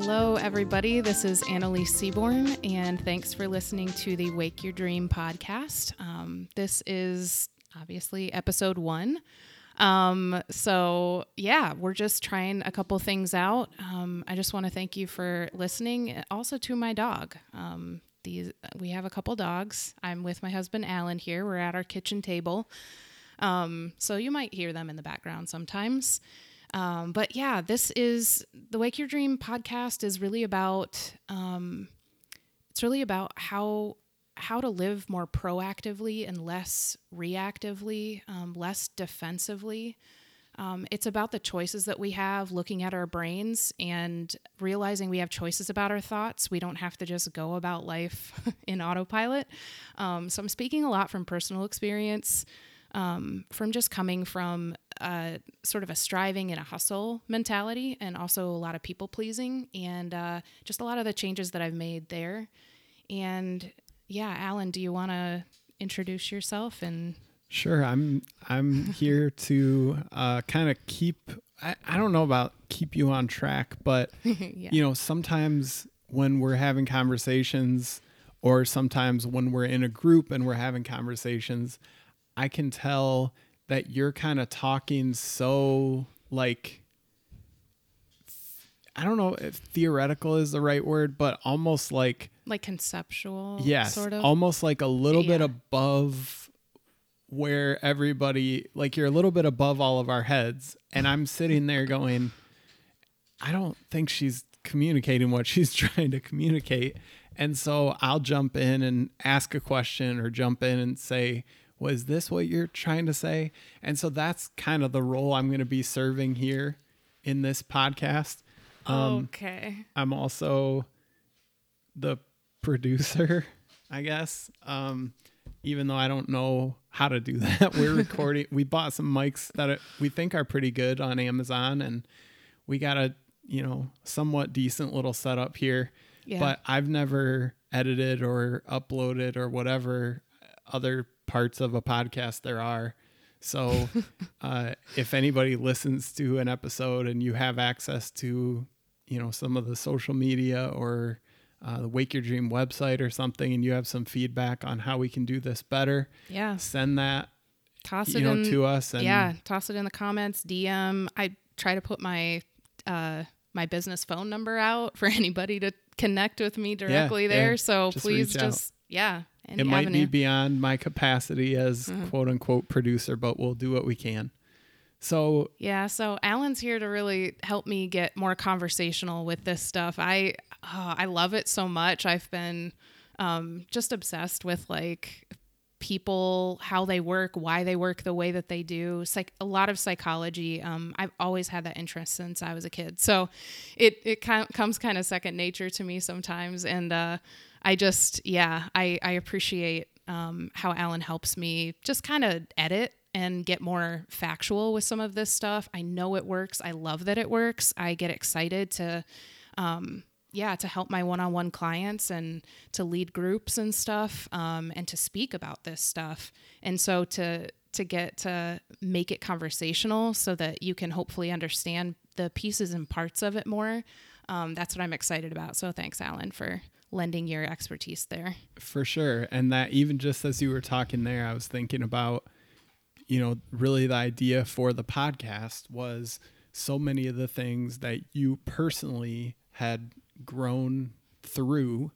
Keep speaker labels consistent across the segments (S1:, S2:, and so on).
S1: Hello, everybody. This is Annaliese Seaborn, and thanks for listening to the Wake Your Dream podcast. Um, this is obviously episode one. Um, so, yeah, we're just trying a couple things out. Um, I just want to thank you for listening, also to my dog. Um, these we have a couple dogs. I'm with my husband Alan here. We're at our kitchen table. Um, so you might hear them in the background sometimes. Um, but yeah, this is the Wake Your Dream podcast is really about um, it's really about how how to live more proactively and less reactively, um, less defensively. Um, it's about the choices that we have, looking at our brains and realizing we have choices about our thoughts. We don't have to just go about life in autopilot. Um, so I'm speaking a lot from personal experience um, from just coming from a, sort of a striving and a hustle mentality, and also a lot of people pleasing, and uh, just a lot of the changes that I've made there. And yeah, Alan, do you want to introduce yourself and?
S2: Sure, I'm I'm here to uh, kind of keep. I, I don't know about keep you on track, but yeah. you know sometimes when we're having conversations, or sometimes when we're in a group and we're having conversations, I can tell that you're kind of talking so like I don't know if theoretical is the right word, but almost like
S1: like conceptual.
S2: Yes, sort of. Almost like a little yeah. bit above where everybody like you're a little bit above all of our heads, and I'm sitting there going, I don't think she's communicating what she's trying to communicate, and so I'll jump in and ask a question or jump in and say, was this what you're trying to say? And so that's kind of the role I'm going to be serving here in this podcast.
S1: Um, okay.
S2: I'm also the producer, I guess. Um, even though I don't know how to do that, we're recording. we bought some mics that we think are pretty good on Amazon, and we got a you know somewhat decent little setup here. Yeah. But I've never edited or uploaded or whatever other parts of a podcast there are. So, uh, if anybody listens to an episode and you have access to, you know, some of the social media or uh, the Wake Your Dream website or something, and you have some feedback on how we can do this better,
S1: yeah,
S2: send that, toss it know, in, to us,
S1: and yeah, toss it in the comments, DM. I try to put my uh, my business phone number out for anybody to connect with me directly yeah, there. Yeah. So just please, just yeah,
S2: it might avenue. be beyond my capacity as mm-hmm. quote unquote producer, but we'll do what we can. So
S1: yeah, so Alan's here to really help me get more conversational with this stuff. I oh, I love it so much. I've been um, just obsessed with like people, how they work, why they work the way that they do. Psych- a lot of psychology. Um, I've always had that interest since I was a kid, so it it kind of comes kind of second nature to me sometimes, and. Uh, I just, yeah, I, I appreciate um, how Alan helps me just kind of edit and get more factual with some of this stuff. I know it works. I love that it works. I get excited to, um, yeah, to help my one on one clients and to lead groups and stuff um, and to speak about this stuff. And so to, to get to make it conversational so that you can hopefully understand the pieces and parts of it more. Um, that's what I'm excited about. So thanks, Alan, for lending your expertise there.
S2: For sure. And that even just as you were talking there, I was thinking about, you know, really the idea for the podcast was so many of the things that you personally had grown through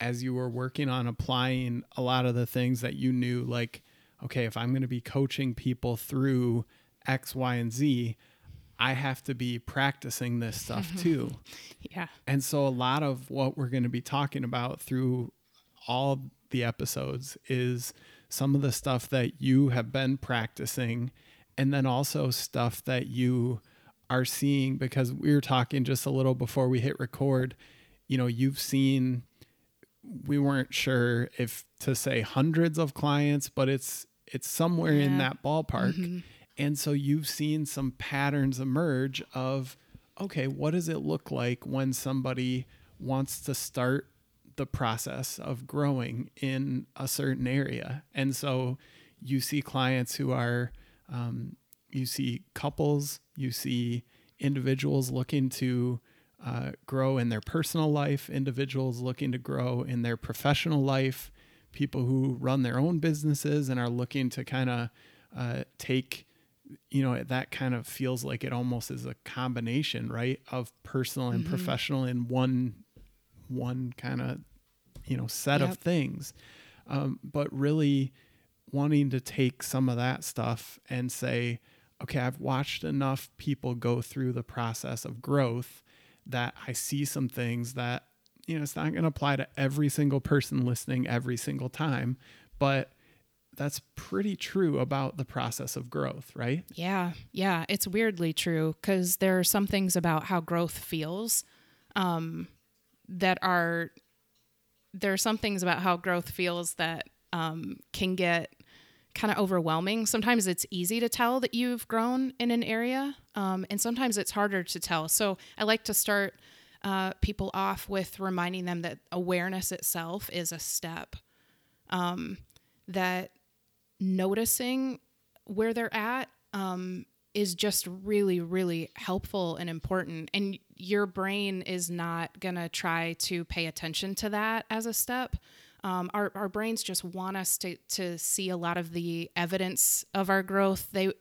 S2: as you were working on applying a lot of the things that you knew like okay if i'm going to be coaching people through x y and z I have to be practicing this stuff too.
S1: yeah.
S2: And so a lot of what we're going to be talking about through all the episodes is some of the stuff that you have been practicing and then also stuff that you are seeing because we were talking just a little before we hit record, you know, you've seen we weren't sure if to say hundreds of clients, but it's it's somewhere yeah. in that ballpark. Mm-hmm and so you've seen some patterns emerge of, okay, what does it look like when somebody wants to start the process of growing in a certain area? And so you see clients who are, um, you see couples, you see individuals looking to uh, grow in their personal life, individuals looking to grow in their professional life, people who run their own businesses and are looking to kind of uh, take you know that kind of feels like it almost is a combination right of personal and
S1: Mhm.
S2: professional in one one kind of you know set
S1: Yep.
S2: of things um, but really wanting to take some of that stuff and say okay i've watched enough people go through the process of growth that i see some things that you know it's not going to apply to every single person listening every single time but that's pretty true about the process of growth right
S1: Yeah, yeah, it's weirdly true because there are some things about how growth feels um, that are there are some things about how growth feels that um, can get kind of overwhelming. Sometimes it's easy to tell that you've grown in an area, um, and sometimes it's harder to tell. So I like to start uh, people off with reminding them that awareness itself is a step. Um, that noticing where they're at um, is just really, really helpful and important. And your brain is not going to try to pay attention to that as a step. Um, our, our brains just want us to, to see a lot of the evidence of our growth. They,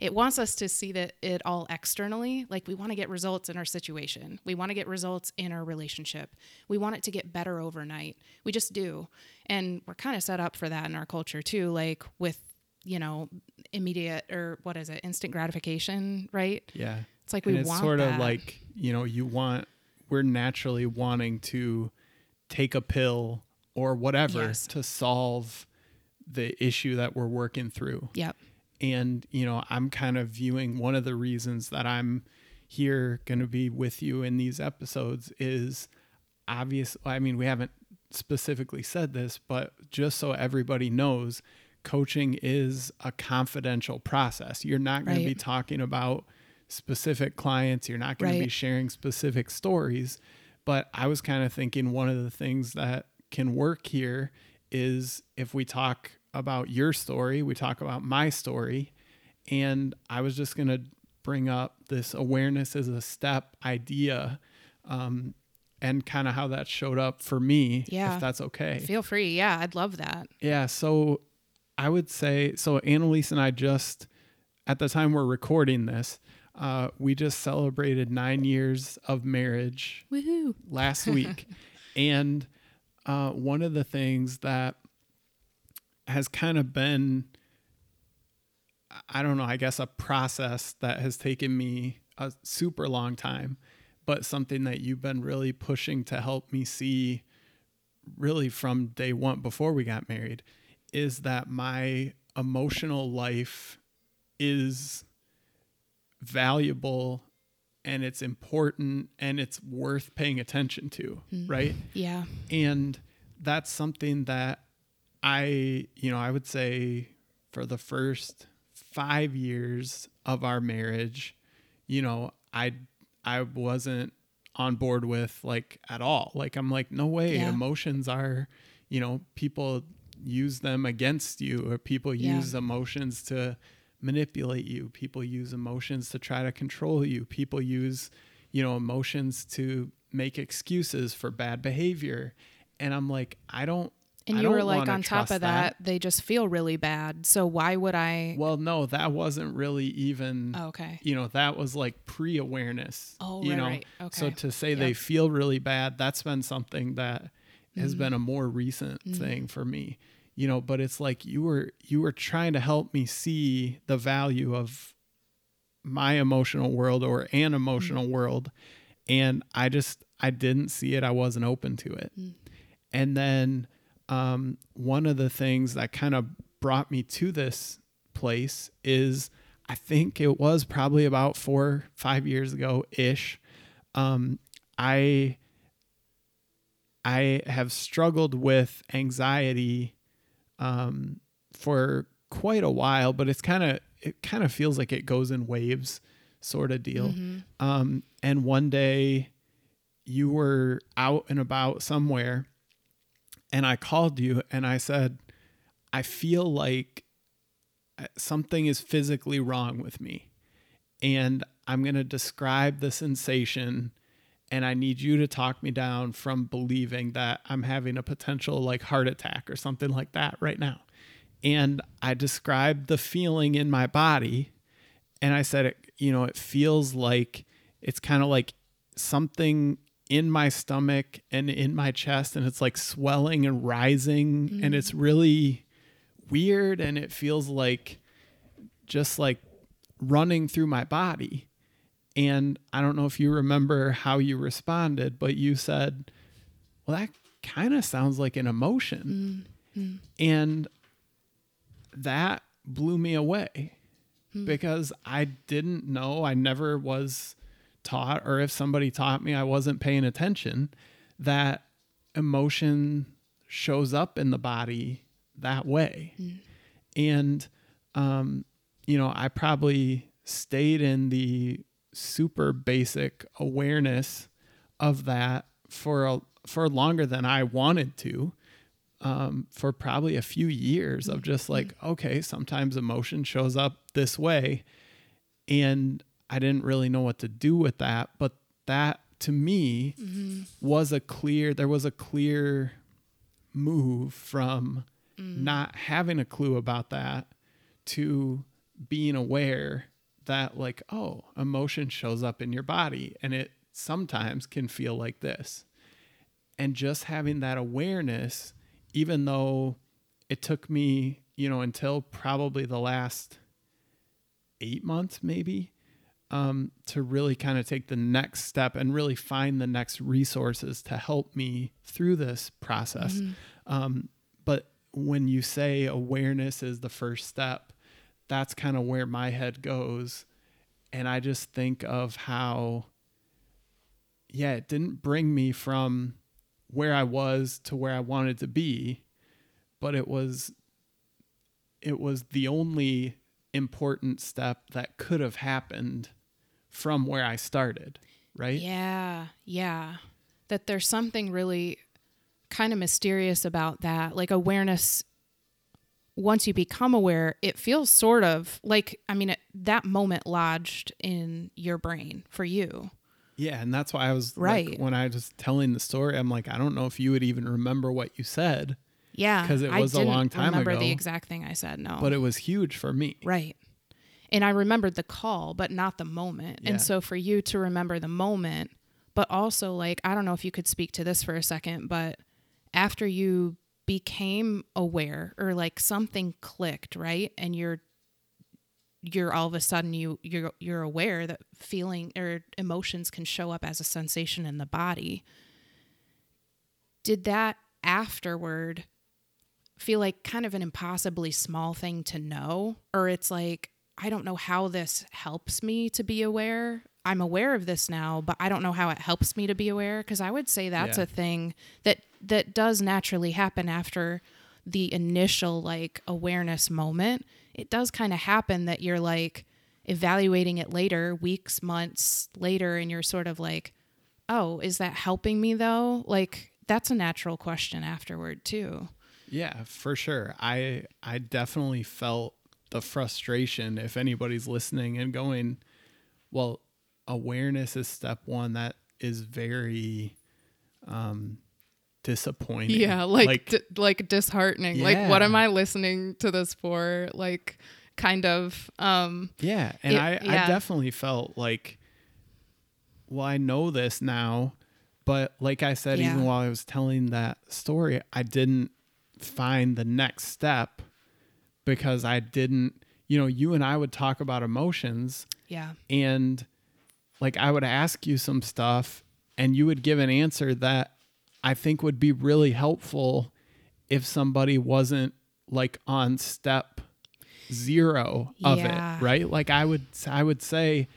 S1: it wants us to see that it all externally. Like we want to get results in our situation. We want to get results in our relationship. We want it to get better overnight. We just do. And we're kind of set up for that in our culture too, like with, you know, immediate or what is it, instant gratification, right?
S2: yeah
S1: It's like we
S2: and it's
S1: want
S2: sort
S1: that.
S2: of like you know you want we're naturally wanting to take a pill or whatever
S1: Yes.
S2: to solve the issue that we're working through
S1: Yep.
S2: And you know i'm kind of viewing one of the reasons that i'm here going to be with you in these episodes is obvious i mean we haven't specifically said this but just so everybody knows coaching is a confidential process. You're not going to be talking about specific clients. You're not going to be sharing specific stories. But i was kind of thinking one of the things that can work here is if we talk about your story, we talk about my story. And I was just going to bring up this awareness as a step idea um, and kind of how that showed up for me,
S1: Yeah.
S2: if that's okay.
S1: Feel free. Yeah, I'd love that.
S2: Yeah. So I would say, so Annaliese and I just, at the time we're recording this, uh, we just celebrated nine years of marriage
S1: Woohoo.
S2: last week. and uh, one of the things that has kind of been, I don't know, I guess a process that has taken me a super long time, but something that you've been really pushing to help me see really from day one before we got married is that my emotional life is valuable and it's important and it's worth paying attention to, mm-hmm. right?
S1: Yeah.
S2: And that's something that I, you know, I would say for the first 5 years of our marriage, you know, I I wasn't on board with like at all. Like I'm like no way
S1: Yeah.
S2: emotions are, you know, people use them against you or people
S1: Yeah.
S2: use emotions to manipulate you. People use emotions to try to control you. People use, you know, emotions to make excuses for bad behavior. And I'm like, I don't
S1: And
S2: I
S1: you were like, on top of that, they just feel really bad. So why would I?
S2: Well, no, that wasn't really even
S1: Oh, okay.
S2: you know, that was like pre-awareness.
S1: Oh,
S2: you
S1: right,
S2: know?
S1: right.
S2: So to say they feel really bad, that's been something that has
S1: Mm.
S2: been a more recent
S1: Mm-hmm.
S2: thing for me. You know, but it's like you were you were trying to help me see the value of my emotional world or an
S1: Mm.
S2: emotional world and I just I didn't see it. I wasn't open to it.
S1: Mm.
S2: And then um, one of the things that kind of brought me to this place is I think it was probably about four, five years ago ish. Um, I I have struggled with anxiety um, for quite a while, but it's kind of it kind of feels like it goes in waves, sort of deal.
S1: Mhm.
S2: Um, and one day you were out and about somewhere, and I called you and I said, I feel like uh, something is physically wrong with me. And I'm going to describe the sensation and I need you to talk me down from believing that I'm having a potential like heart attack or something like that right now. And I described the feeling in my body and I said it, you know, it feels like it's kind of like something in my stomach and in my chest and it's like swelling and rising mm. and it's really weird and it feels like just like running through my body. And I don't know if you remember how you responded, but you said, Well, that kind of sounds like an emotion. Mm-hmm. And that blew me away mm-hmm. because I didn't know. I never was taught, or if somebody taught me, I wasn't paying attention that emotion shows up in the body that way. Mm. And, um, you know, I probably stayed in the super basic awareness of that for a, for longer than I wanted to. Um, for probably a few years of just like, mm-hmm. okay, sometimes emotion shows up this way. And I didn't really know what to do with that. But that to me mm-hmm. was a clear, there was a clear move from mm. not having a clue about that to being aware that like oh emotion shows up in your body and it sometimes can feel like this and just having that awareness even though it took me you know until probably the last 8 months maybe um, to really kind of take the next step and really find the next resources to help me through this process. Mm-hmm. Um, but when you say awareness is the first step, that's kind of where my head goes. And I just think of how, yeah, it didn't bring me from where I was to where I wanted to be, but it was it was the only important step that could have happened from where I started, right?
S1: Yeah, yeah. That there's something really kind of mysterious about that. Like awareness once you become aware, it feels sort of like, I mean, it, that moment lodged in your brain for you.
S2: Yeah. And that's why I was right. Like, when I was telling the story, I'm like, I don't know if you would even remember what you said.
S1: Yeah.
S2: Because it was a long time
S1: remember
S2: ago.
S1: the exact thing I said. No.
S2: But it was huge for me.
S1: Right. And I remembered the call, but not the moment. Yeah. And so for you to remember the moment, but also like, I don't know if you could speak to this for a second, but after you became aware or like something clicked, right? And you're you're all of a sudden you you're you're aware that feeling or emotions can show up as a sensation in the body. Did that afterward feel like kind of an impossibly small thing to know or it's like I don't know how this helps me to be aware I'm aware of this now, but I don't know how it helps me to be aware because I would say that's yeah. a thing that that does naturally happen after the initial like awareness moment. It does kind of happen that you're like evaluating it later, weeks, months later and you're sort of like, "Oh, is that helping me though?" Like that's a natural question afterward too.
S2: Yeah, for sure. I I definitely felt the frustration if anybody's listening and going, well, awareness is step one that is very um disappointing
S1: yeah like like, d- like disheartening yeah. like what am i listening to this for like kind of um
S2: yeah and it, i yeah. i definitely felt like well i know this now but like i said yeah. even while i was telling that story i didn't find the next step because i didn't you know you and i would talk about emotions
S1: yeah
S2: and like I would ask you some stuff and you would give an answer that I think would be really helpful if somebody wasn't like on step zero of yeah. it, right? Like I would I would say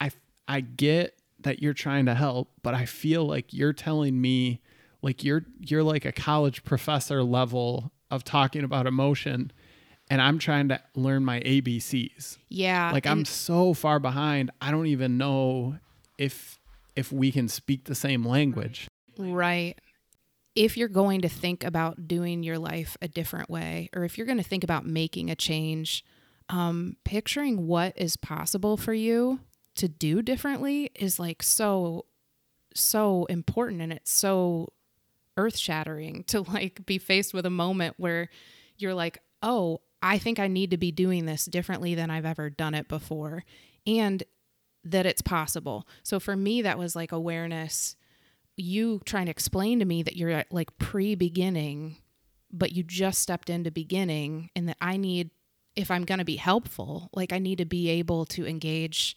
S2: I I get that you're trying to help, but I feel like you're telling me like you're you're like a college professor level of talking about emotion and I'm trying to learn my ABCs.
S1: Yeah.
S2: Like I'm so far behind. I don't even know if if we can speak the same language.
S1: Right. If you're going to think about doing your life a different way or if you're going to think about making a change, um picturing what is possible for you to do differently is like so so important and it's so earth-shattering to like be faced with a moment where you're like, "Oh, I think I need to be doing this differently than I've ever done it before." And that it's possible. So for me that was like awareness you trying to explain to me that you're like pre-beginning but you just stepped into beginning and that I need if I'm going to be helpful, like I need to be able to engage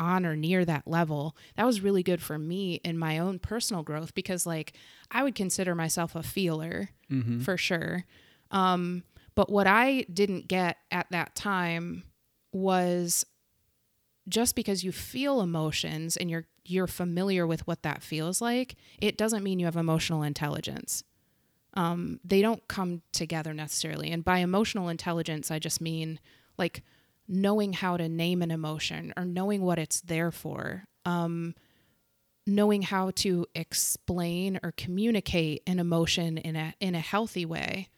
S1: on or near that level. That was really good for me in my own personal growth because like I would consider myself a feeler
S2: Mm-hmm.
S1: for sure. Um, but what I didn't get at that time was just because you feel emotions and you're you're familiar with what that feels like, it doesn't mean you have emotional intelligence. Um, they don't come together necessarily. And by emotional intelligence, I just mean like knowing how to name an emotion or knowing what it's there for. Um, knowing how to explain or communicate an emotion in a in a healthy way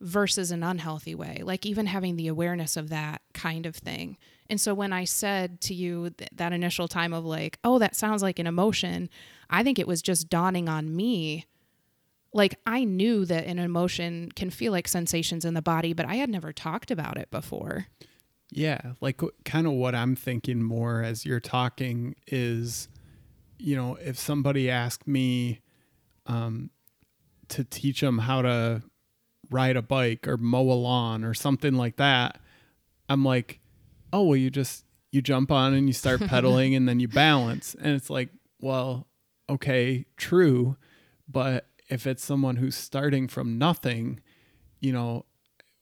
S1: versus an unhealthy way like even having the awareness of that kind of thing and so when i said to you th- that initial time of like oh that sounds like an emotion i think it was just dawning on me like i knew that an emotion can feel like sensations in the body but i had never talked about it before
S2: Yeah, like kind of what I'm thinking more as you're talking is, you know, if somebody asked me um, to teach them how to ride a bike or mow a lawn or something like that, I'm like, oh, well, you just you jump on and you start pedaling and then you balance, and it's like, well, okay, true, but if it's someone who's starting from nothing, you know,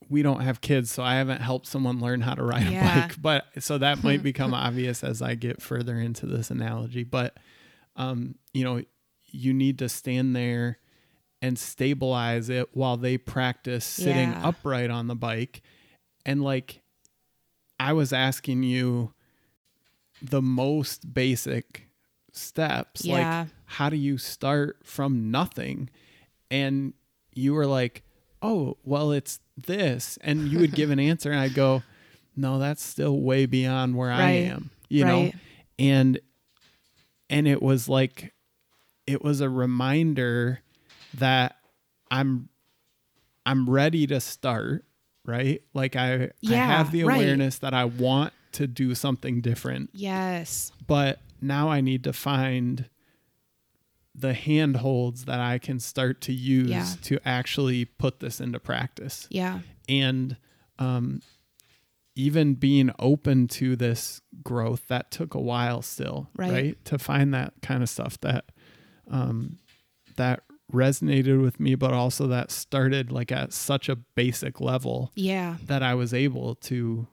S2: we don't have kids, so I haven't helped someone learn how to ride
S1: Yeah.
S2: a bike. But so that might become obvious as I get further into this analogy. But um, you know, you need to stand there and stabilize it while they practice sitting
S1: Yeah.
S2: upright on the bike. And like I was asking you the most basic steps.
S1: Yeah.
S2: Like how do you start from nothing? And you were like, oh, well, it's this. And you would give an answer, and I'd go, no, that's still way beyond where I am, you know? And, and it was like, it was a reminder that I'm, I'm ready to start, right? Like I, I have the
S1: right.
S2: awareness that I want to do something different
S1: yes
S2: but now I need to find the handholds that I can start to use
S1: Yeah.
S2: to actually put this into practice.
S1: yeah
S2: And um, even being open to this growth, that took a while still,
S1: Right.
S2: right? To find that kind of stuff that um, that resonated with me, but also that started like at such a basic level
S1: yeah
S2: that I was able to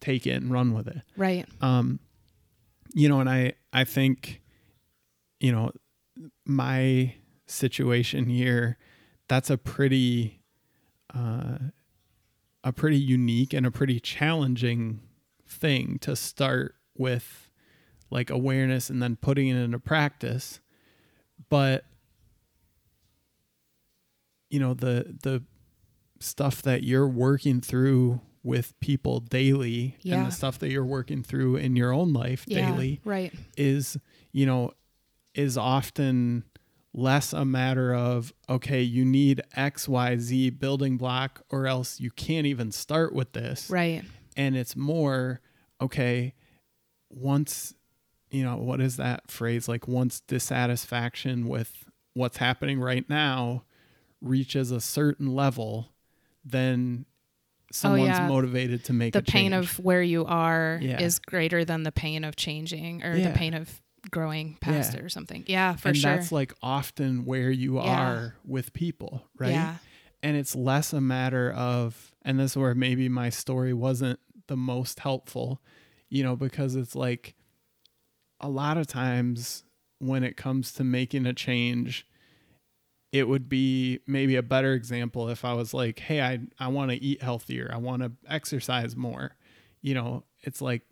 S2: take it and run with it
S1: right
S2: um you know and i i think you know my situation here that's a pretty uh a pretty unique and a pretty challenging thing to start with like awareness and then putting it into practice but you know the the stuff that you're working through with people daily
S1: Yeah.
S2: and the stuff that you're working through in your own life
S1: yeah
S2: daily
S1: right
S2: is you know is often less a matter of okay you need xyz building block or else you can't even start with this
S1: right
S2: and it's more okay once you know what is that phrase like once dissatisfaction with what's happening right now reaches a certain level then oh, someone's
S1: Oh, yeah.
S2: motivated to make
S1: the
S2: a
S1: pain
S2: change.
S1: of where you are
S2: Yeah.
S1: is greater than the pain of changing or
S2: Yeah.
S1: the pain of growing past
S2: Yeah.
S1: it or something. Yeah, for
S2: and
S1: sure.
S2: that's like often where you
S1: Yeah.
S2: are with people right
S1: Yeah.
S2: and it's less a matter of and this is where maybe my story wasn't the most helpful you know because it's like a lot of times when it comes to making a change it would be maybe a better example if i was like hey i i want to eat healthier i want to exercise more you know it's like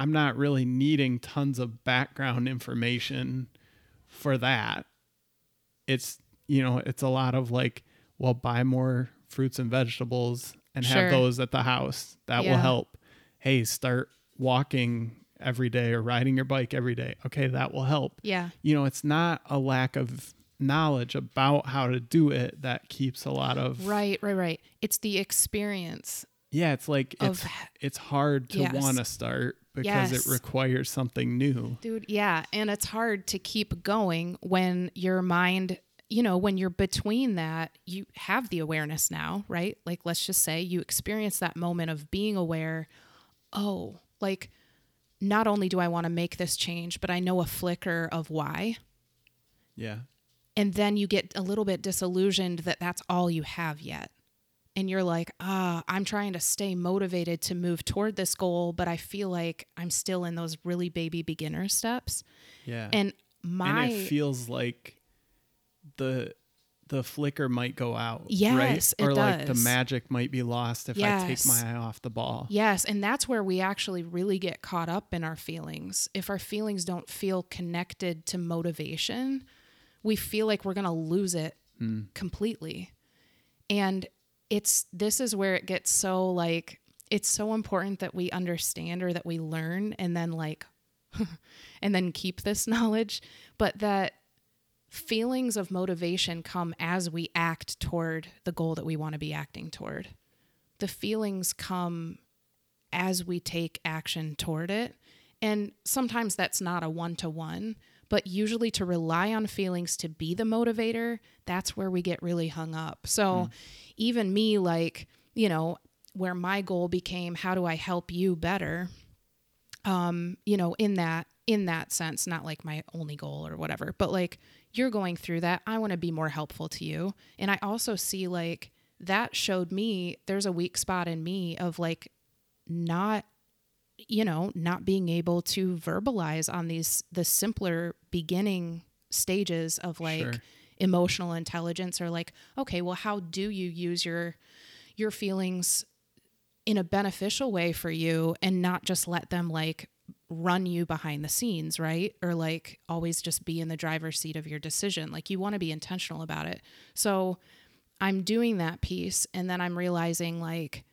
S2: i'm not really needing tons of background information for that it's you know it's a lot of like well buy more fruits and vegetables and
S1: Sure.
S2: have those at the house that will help hey start walking every day or riding your bike every day. Okay, that will help.
S1: Yeah.
S2: You know, it's not a lack of knowledge about how to do it that keeps a lot of
S1: Right, right, right. It's the experience.
S2: Yeah, it's like
S1: Of-
S2: it's it's hard to
S1: Yes.
S2: want to start because
S1: Yes.
S2: it requires something new.
S1: Dude, yeah. And it's hard to keep going when your mind, you know, when you're between that, you have the awareness now, right? Like, let's just say you experience that moment of being aware. Oh, like, not only do I want to make this change, but I know a flicker of why.
S2: Yeah.
S1: And then you get a little bit disillusioned that that's all you have yet. And you're like, ah, I'm trying to stay motivated to move toward this goal, but I feel like I'm still in those really baby beginner steps.
S2: Yeah.
S1: And my
S2: and it feels like the the flicker might go out.
S1: Yes,
S2: right? or like the magic might be lost if I take my eye off the ball.
S1: yes, and that's where we actually really get caught up in our feelings. If our feelings don't feel connected to motivation, we feel like we're going to lose it completely. And it's this is where it gets so like it's so important that we understand or that we learn and then like and then keep this knowledge, but that feelings of motivation come as we act toward the goal that we want to be acting toward. The feelings come as we take action toward it. And sometimes that's not a one to one, but usually to rely on feelings to be the motivator, that's where we get really hung up. So even me, like, you know, where my goal became, how do I help you better? Um, you know, in that in that sense, not like my only goal or whatever, but like you're going through that. I want to be more helpful to you. And I also see like that showed me there's a weak spot in me of like not you know not being able to verbalize on these the simpler beginning stages of like
S2: Sure.
S1: emotional intelligence or like okay well how do you use your your feelings in a beneficial way for you and not just let them like run you behind the scenes right? Or like always just be in the driver's seat of your decision. Like you want to be intentional about it. So i'm doing that piece and then i'm realizing like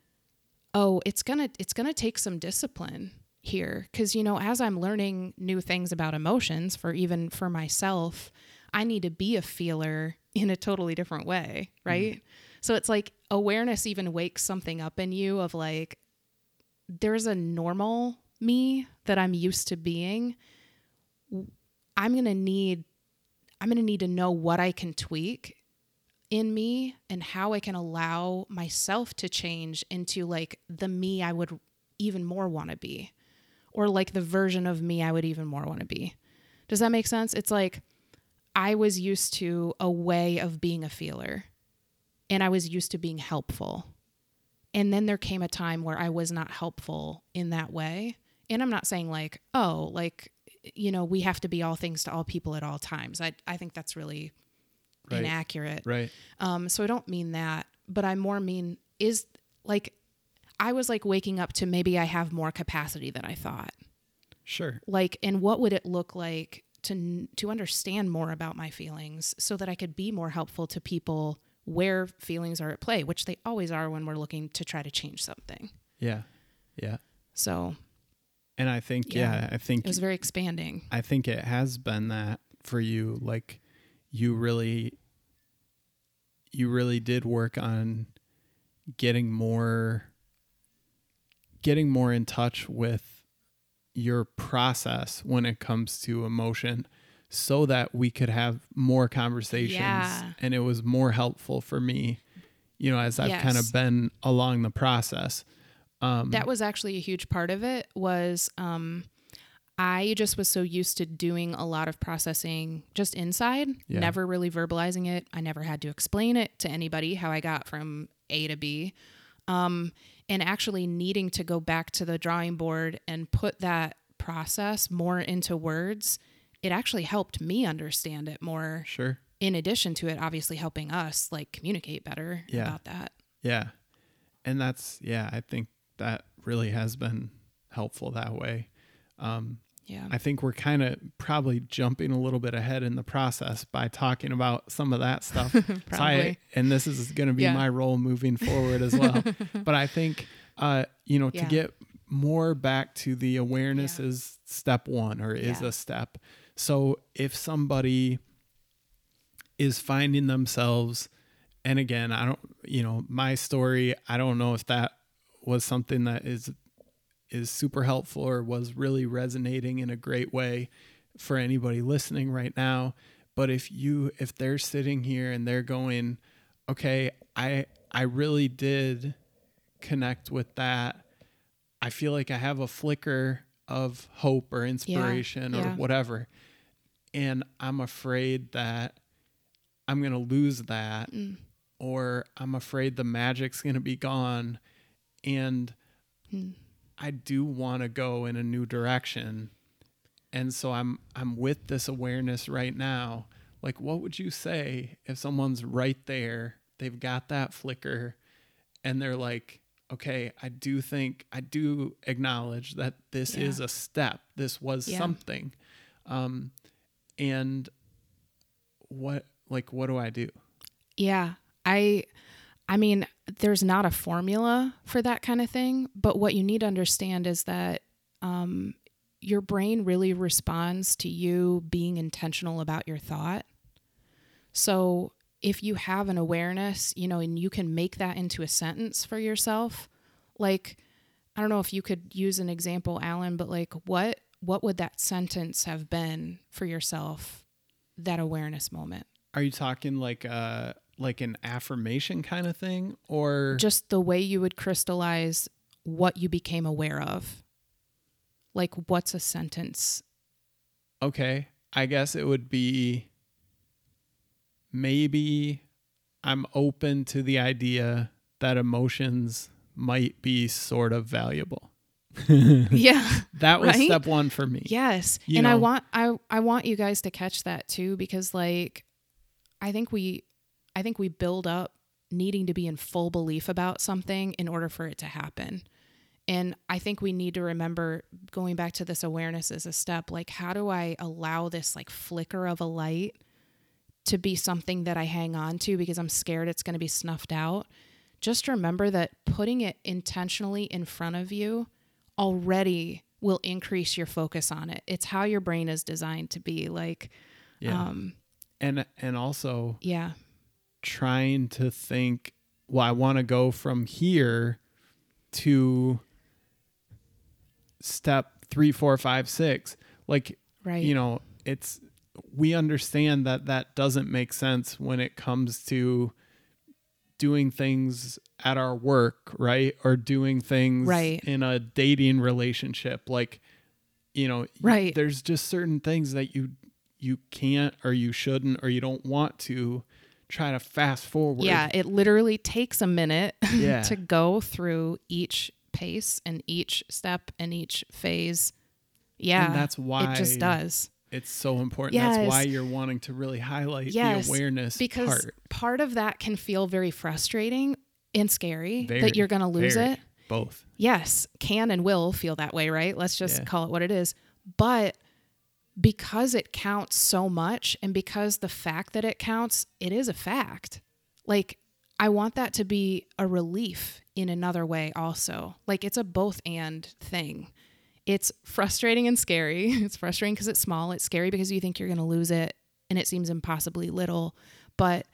S1: oh it's gonna it's gonna take some discipline here. Because you know as i'm learning new things about emotions for even for myself i need to be a feeler in a totally different way mm-hmm. right? So it's like awareness even wakes something up in you of like there's a normal me that i'm used to being. I'm gonna need i'm gonna need to know what i can tweak in me and how I can allow myself to change into like the me I would even more want to be or like the version of me I would even more want to be. Does that make sense? It's like I was used to a way of being a feeler and I was used to being helpful. And then there came a time where I was not helpful in that way. And I'm not saying like, oh, like, you know, we have to be all things to all people at all times. I, I think that's really
S2: Right.
S1: inaccurate.
S2: Right.
S1: Um, so I don't mean that, but I more mean is like I was like waking up to maybe I have more capacity than I thought.
S2: Sure.
S1: Like, and what would it look like to to understand more about my feelings so that I could be more helpful to people where feelings are at play, which they always are when we're looking to try to change something.
S2: Yeah. Yeah.
S1: So
S2: And I think yeah,
S1: Yeah.
S2: I think
S1: it was very expanding.
S2: I think it has been that for you. Like you really, you really did work on getting more, getting more in touch with your process when it comes to emotion so that we could have more conversations
S1: Yeah.
S2: and it was more helpful for me you know as i've kind of been along the process um
S1: that was actually a huge part of it was um I just was so used to doing a lot of processing just inside,
S2: Yeah.
S1: never really verbalizing it. I never had to explain it to anybody how I got from A to B. Um, and actually needing to go back to the drawing board and put that process more into words, it actually helped me understand it more.
S2: sure
S1: In addition to it, obviously helping us like communicate better
S2: Yeah.
S1: about that.
S2: Yeah. And that's, yeah, I think that really has been helpful that way. Um,
S1: Yeah.
S2: I think we're kind of probably jumping a little bit ahead in the process by talking about some of that stuff. So I,
S1: Probably.
S2: and this is going to be
S1: Yeah.
S2: my role moving forward as well. but I think, uh, you know, to get more back to the awareness
S1: Yeah.
S2: is step one or is
S1: Yeah.
S2: a step. So if somebody is finding themselves, and again, I don't, you know, my story, I don't know if that was something that is is super helpful or was really resonating in a great way for anybody listening right now but if you if they're sitting here and they're going okay i i really did connect with that i feel like i have a flicker of hope or inspiration or
S1: yeah.
S2: whatever and i'm afraid that i'm going to lose that
S1: Mm.
S2: or i'm afraid the magic's going to be gone and
S1: Hmm.
S2: I do want to go in a new direction. And so I'm I'm with this awareness right now. Like what would you say if someone's right there, they've got that flicker and they're like, "Okay, I do think I do acknowledge that this
S1: Yeah.
S2: is a step. This was
S1: Yeah.
S2: something." Um and what like what do I do?
S1: Yeah. I I mean, there's not a formula for that kind of thing, but what you need to understand is that um, your brain really responds to you being intentional about your thought. So if you have an awareness, you know, and you can make that into a sentence for yourself, like I don't know if you could use an example, Alan, but like what what would that sentence have been for yourself? That awareness moment.
S2: Are you talking like uh like an affirmation kind of thing or
S1: just the way you would crystallize what you became aware of. Like, what's a sentence?
S2: okay, I guess it would be maybe I'm open to the idea that emotions might be sort of valuable.
S1: yeah.
S2: That was
S1: Right?
S2: step 1 for me.
S1: Yes.
S2: You
S1: and I want I I want you guys to catch that too because like I think we I think we build up needing to be in full belief about something in order for it to happen. And I think we need to remember going back to this awareness as a step like how do I allow this like flicker of a light to be something that I hang on to because I'm scared it's going to be snuffed out. Just remember that putting it intentionally in front of you already will increase your focus on it. It's how your brain is designed to be. Like,
S2: Yeah.
S1: um,
S2: and and also
S1: yeah,
S2: trying to think, well, I want to go from here to step three, four, five, six. Like,
S1: right.
S2: you know, it's, we understand that that doesn't make sense when it comes to doing things at our work, right? Or doing things
S1: Right.
S2: in a dating relationship. Like, you know,
S1: Right.
S2: there's just certain things that you you can't or you shouldn't or you don't want to try to fast forward.
S1: yeah, it literally takes a minute
S2: Yeah.
S1: to go through each pace and each step and each phase. Yeah.
S2: And that's why
S1: it just does.
S2: it's so important. That's why you're wanting to really highlight
S1: Yes,
S2: the awareness
S1: because
S2: part.
S1: part of that can feel very frustrating and scary
S2: Very,
S1: that you're going to lose
S2: very.
S1: it.
S2: Both.
S1: Yes, can and will feel that way, right? Let's just
S2: Yeah.
S1: call it what it is. But because it counts so much and because the fact that it counts, it is a fact. Like, I want that to be a relief in another way, also. Like, it's a both and thing. It's frustrating and scary. It's frustrating because it's small. It's scary because you think you're going to lose it and it seems impossibly little. But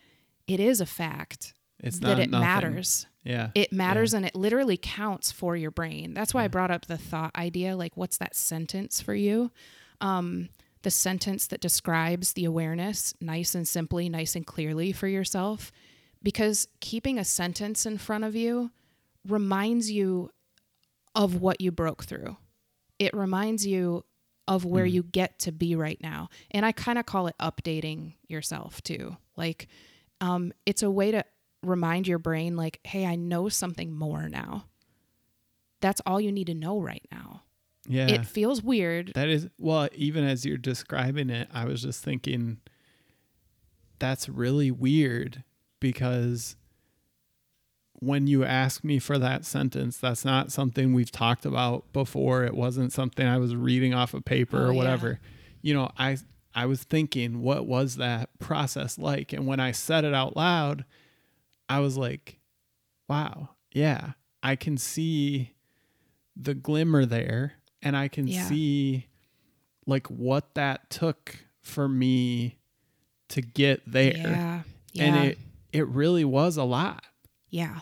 S1: it is a fact
S2: It's
S1: that it
S2: nothing.
S1: matters
S2: Yeah.
S1: it matters and it literally counts for your brain that's why i brought up the thought idea like what's that sentence for you um, the sentence that describes the awareness nice and simply nice and clearly for yourself because keeping a sentence in front of you reminds you of what you broke through. It reminds you of where you get to be right now. And i kind of call it updating yourself too. Like um, it's a way to remind your brain like hey i know something more now. That's all you need to know right now
S2: Yeah.
S1: it feels weird
S2: That is well, even as you're describing it, I was just thinking that's really weird because when you ask me for that sentence, that's not something we've talked about before. It wasn't something I was reading off a paper
S1: Oh,
S2: or
S1: yeah.
S2: whatever. You know, I I was thinking, what was that process like? And when I said it out loud, I was like, wow, yeah, I can see the glimmer there and I can
S1: Yeah.
S2: see like what that took for me to get there.
S1: Yeah. Yeah.
S2: And it it really was a lot.
S1: yeah.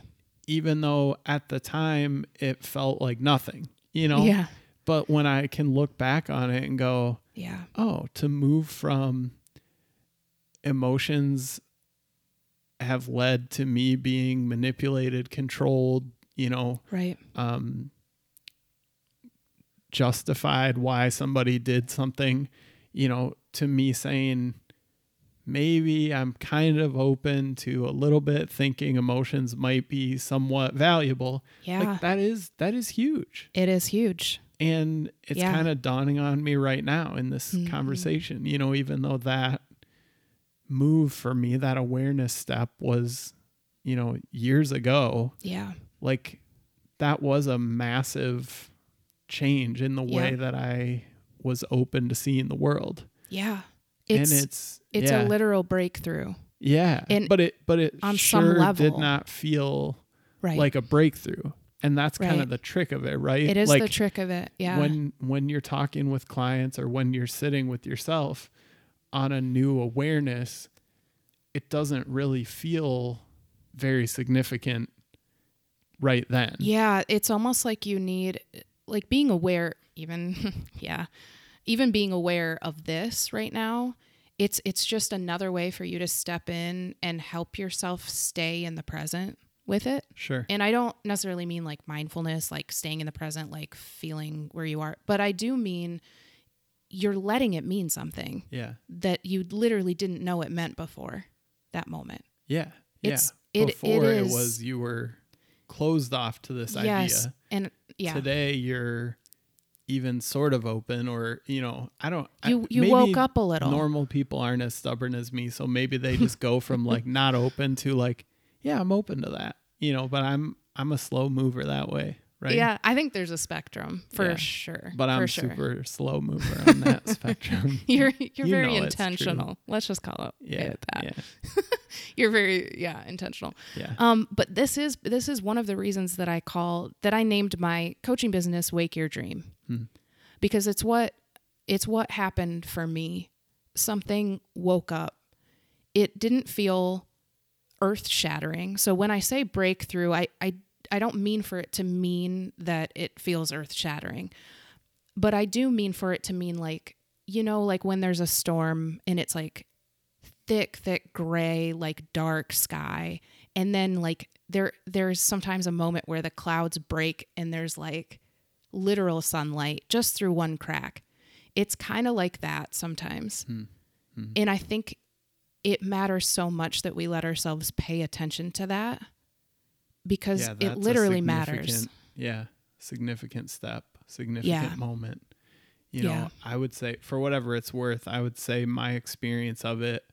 S2: Even though at the time it felt like nothing, you know?
S1: Yeah.
S2: But when I can look back on it and go,
S1: Yeah.
S2: oh, to move from emotions have led to me being manipulated, controlled, you know,
S1: Right.
S2: um, justified why somebody did something, you know, to me saying, maybe I'm kind of open to a little bit thinking emotions might be somewhat valuable.
S1: Yeah.
S2: Like that is that is huge.
S1: it is huge.
S2: And it's
S1: Yeah.
S2: kind of dawning on me right now in this
S1: Mhm.
S2: conversation, you know, even though that move for me, that awareness step was, you know, years ago,
S1: Yeah.
S2: like that was a massive change in the way
S1: Yeah.
S2: that I was open to seeing the world.
S1: Yeah. It's
S2: and it's
S1: it's
S2: yeah,
S1: a literal breakthrough.
S2: yeah,
S1: and
S2: but it but it
S1: on some
S2: sure did not feel
S1: Right.
S2: like a breakthrough. And that's kind of the trick of it, right?
S1: it is
S2: like
S1: the trick of it. Yeah.
S2: when when you're talking with clients or when you're sitting with yourself on a new awareness, it doesn't really feel very significant right then.
S1: Yeah, it's almost like you need like being aware even yeah. Even being aware of this right now, it's it's just another way for you to step in and help yourself stay in the present with it.
S2: Sure.
S1: And I don't necessarily mean like mindfulness, like staying in the present, like feeling where you are, but I do mean you're letting it mean something
S2: Yeah.
S1: that you literally didn't know it meant before that moment.
S2: Yeah.
S1: It's-
S2: yeah.
S1: it- it
S2: Before it,
S1: is-
S2: was you were closed off to this
S1: Yes.
S2: idea.
S1: And yeah.
S2: Today you're even sort of open or, you know, I don't
S1: you you woke up a little.
S2: Normal people aren't as stubborn as me, so maybe they just go from like not open to like, yeah, I'm open to that. You know, but I'm I'm a slow mover that way, right?
S1: Yeah, I think there's a spectrum for
S2: Yeah.
S1: sure.
S2: But I'm
S1: sure.
S2: super slow mover on that spectrum.
S1: You're you're
S2: You
S1: very
S2: know it's true.
S1: intentional. Let's just call it
S2: Yeah.
S1: that.
S2: Yeah.
S1: You're very yeah intentional.
S2: Yeah.
S1: Um, but this is this is one of the reasons that I call that I named my coaching business Wake Your Dream,
S2: Hmm.
S1: because it's what it's what happened for me. Something woke up. It didn't feel earth shattering. So when I say breakthrough, I, I I don't mean for it to mean that it feels earth shattering, but I do mean for it to mean like you know like when there's a storm and it's like thick thick gray like dark sky and then like there there's sometimes a moment where the clouds break and there's like literal sunlight just through one crack it's kind of like that sometimes
S2: Hmm. Hmm.
S1: and i think it matters so much that we let ourselves pay attention to that because
S2: Yeah,
S1: it literally matters
S2: Yeah. Significant step, significant
S1: Yeah.
S2: moment. You know,
S1: Yeah.
S2: I would say for whatever it's worth, I would say my experience of it,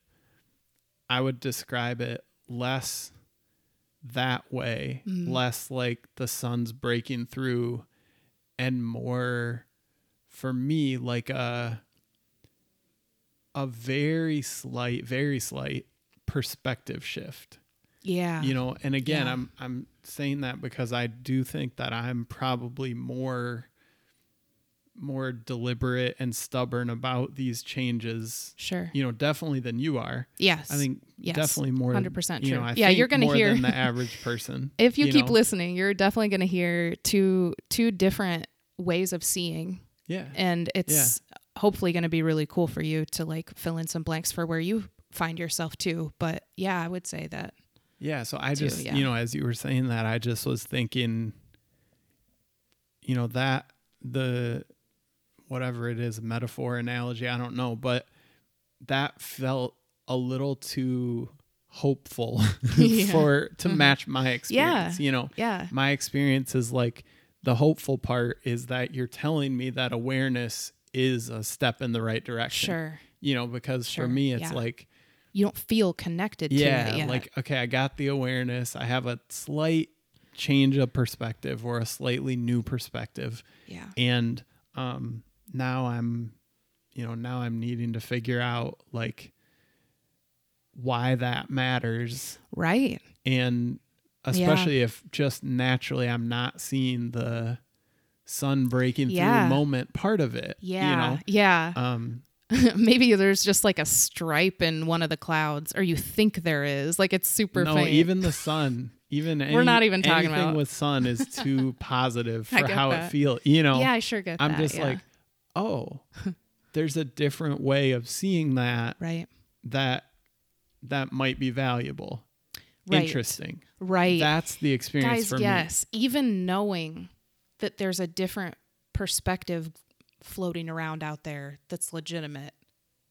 S2: I would describe it less that way,
S1: Mm.
S2: less like the sun's breaking through and more for me like a a very slight, very slight perspective shift
S1: yeah
S2: you know and again
S1: Yeah.
S2: i'm i'm saying that because i do think that i'm probably more more deliberate and stubborn about these changes
S1: sure
S2: you know definitely than you are
S1: yes
S2: i think
S1: Yes.
S2: definitely more
S1: 100%
S2: you know
S1: true. Yeah,
S2: think
S1: you're gonna hear-
S2: than the average person
S1: if you, keep
S2: know?
S1: listening you're definitely going to hear two two different ways of seeing
S2: yeah
S1: and it's hopefully going to be really cool for you to like fill in some blanks for where you find yourself too but yeah i would say that
S2: Yeah, so I just,
S1: yeah.
S2: you know, as you were saying that, I just was thinking, you know, that the whatever it is, metaphor, analogy, I don't know, but that felt a little too hopeful
S1: Yeah.
S2: for to
S1: Mhm.
S2: match my experience. Yeah. You know,
S1: yeah
S2: my experience is like the hopeful part is that you're telling me that awareness is a step in the right direction.
S1: sure
S2: You know, because
S1: Sure,
S2: for me it's
S1: yeah.
S2: like
S1: you don't feel connected to
S2: yeah,
S1: it yet.
S2: like okay, I got the awareness. I have a slight change of perspective or a slightly new perspective,
S1: yeah
S2: and um, now I'm, you know, now I'm needing to figure out like why that matters,
S1: right
S2: and especially if just naturally I'm not seeing the sun breaking
S1: Yeah.
S2: through moment part of it.
S1: Yeah.
S2: You know?
S1: Yeah.
S2: Um,
S1: Maybe there's just like a stripe in one of the clouds, or you think there is. Like it's super
S2: no,
S1: faint.
S2: even the sun, even any,
S1: We're not even talking
S2: anything
S1: about-
S2: with sun is too positive for how it feels. You know,
S1: yeah, I sure get
S2: I'm
S1: that.
S2: just
S1: yeah.
S2: like, oh, there's a different way of seeing that
S1: right,
S2: that that might be valuable.
S1: Right.
S2: Interesting.
S1: right.
S2: That's the experience
S1: Guys,
S2: for me.
S1: yes. Even knowing that there's a different perspective floating around out there that's legitimate,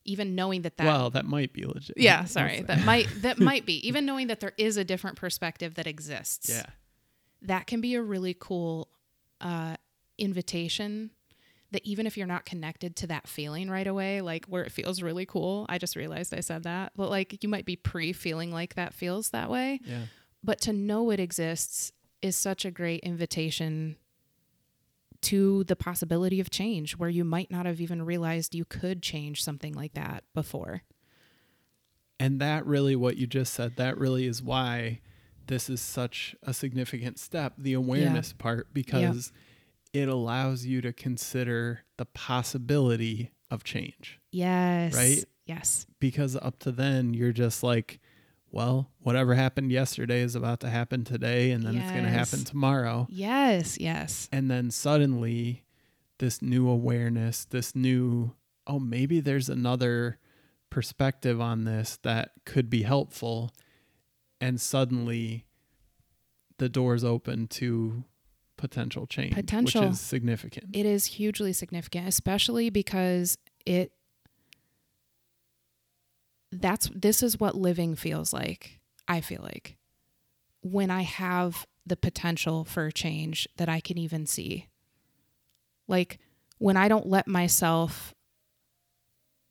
S1: even knowing that that
S2: Well, that might be legit.
S1: yeah, sorry, that might that might be even knowing that there is a different perspective that exists.
S2: yeah.
S1: that can be a really cool uh, invitation that even if you're not connected to that feeling right away, like where it feels really cool, I just realized I said that, but like you might be pre feeling like that feels that way.
S2: Yeah.
S1: But to know it exists is such a great invitation to the possibility of change where you might not have even realized you could change something like that before.
S2: And that really, what you just said, that really is why this is such a significant step, the awareness part, because it allows you to consider the possibility of change.
S1: Yes.
S2: Right?
S1: Yes.
S2: Because up to then, you're just like, well, whatever happened yesterday is about to happen today, and then it's going to happen tomorrow.
S1: Yes. Yes.
S2: And then suddenly, this new awareness, this new, oh, maybe there's another perspective on this that could be helpful. And suddenly, the doors open to potential change,
S1: Potential.
S2: which is significant.
S1: It is hugely significant, especially because it that's this is what living feels like. I feel like when I have the potential for change that I can even see. Like when I don't let myself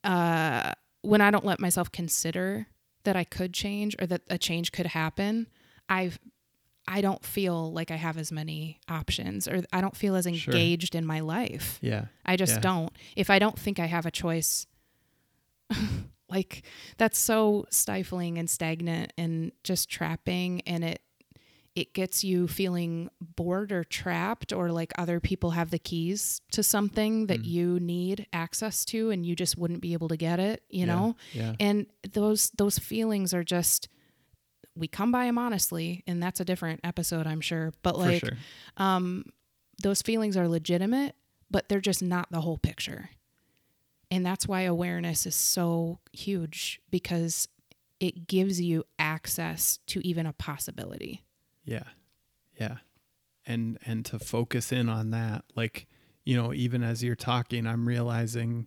S1: uh when I don't let myself consider that I could change or that a change could happen, I've I don't feel like I have as many options or I don't feel as
S2: Sure.
S1: engaged in my life.
S2: yeah.
S1: I just
S2: Yeah.
S1: don't. If I don't think I have a choice, like that's so stifling and stagnant and just trapping and it it gets you feeling bored or trapped or like other people have the keys to something that
S2: Mm.
S1: you need access to and you just wouldn't be able to get it, you
S2: Yeah.
S1: know?
S2: Yeah.
S1: And those those feelings are just we come by them honestly and that's a different episode I'm sure. But like
S2: sure.
S1: um, those feelings are legitimate, but they're just not the whole picture. And that's why awareness is so huge because it gives you access to even a possibility.
S2: Yeah. Yeah. And and to focus in on that, like, you know, even as you're talking, I'm realizing,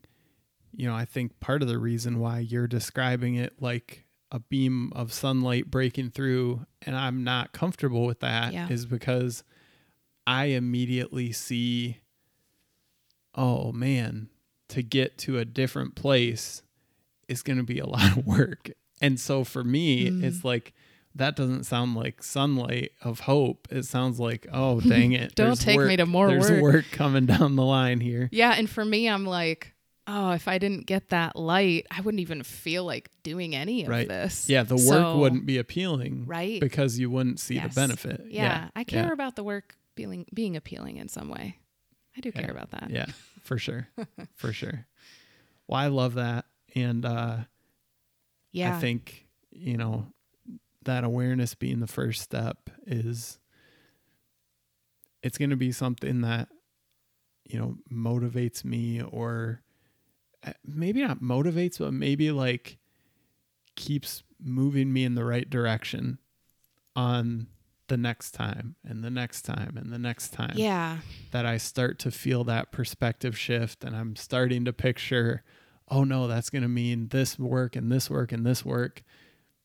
S2: you know, I think part of the reason why you're describing it like a beam of sunlight breaking through and I'm not comfortable with that is
S1: Yeah.
S2: because I immediately see oh man, to get to a different place is going to be a lot of work. And so for me,
S1: Mm.
S2: it's like that doesn't sound like sunlight of hope. It sounds like, oh dang it.
S1: Don't
S2: there's
S1: take me to more
S2: There's
S1: work.
S2: work coming down the line here.
S1: Yeah. And for me, I'm like, oh, if I didn't get that light, I wouldn't even feel like doing any of
S2: Right.
S1: this.
S2: Yeah, the work
S1: So-
S2: wouldn't be appealing,
S1: Right.
S2: Because you wouldn't see
S1: Yes.
S2: the benefit.
S1: Yeah. I care
S2: yeah.
S1: about the work being, being appealing in some way. I do care about that.
S2: Yeah, for sure, for sure. Well, I love that, and uh,
S1: Yeah.
S2: I think you know that awareness being the first step is it's going to be something that you know motivates me or uh, maybe not motivates but maybe like keeps moving me in the right direction on the next time and the next time and the next time
S1: yeah.
S2: that I start to feel that perspective shift and I'm starting to picture, oh no, that's going to mean this work and this work and this work.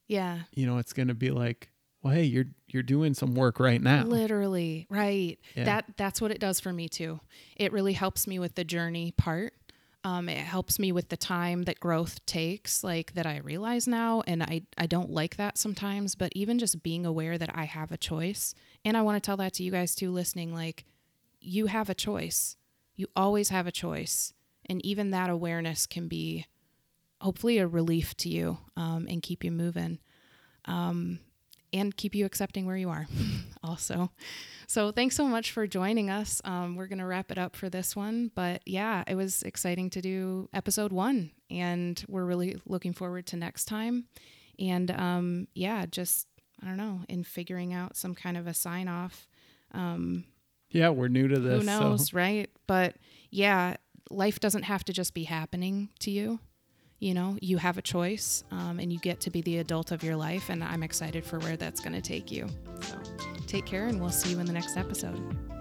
S1: Yeah.
S2: You know, it's going to be like, well, hey, you're you're doing some work right now.
S1: Literally, right.
S2: Yeah.
S1: That that's what it does for me too. It really helps me with the journey part. Um, it helps me with the time that growth takes, like that I realize now, and I I don't like that sometimes. But even just being aware that I have a choice, and I want to tell that to you guys too, listening. Like, you have a choice. You always have a choice, and even that awareness can be, hopefully, a relief to you um, and keep you moving. Um, and keep you accepting where you are also. So thanks so much for joining us. Um, we're going to wrap it up for this one. But yeah, it was exciting to do episode one. And we're really looking forward to next time. And um, yeah, just, I don't know, in figuring out some kind of a sign off. Um,
S2: yeah, we're new to this.
S1: who knows,
S2: so.
S1: right? But yeah, life doesn't have to just be happening to you. You know, you have a choice um, and you get to be the adult of your life. And I'm excited for where that's going to take you. So take care and we'll see you in the next episode.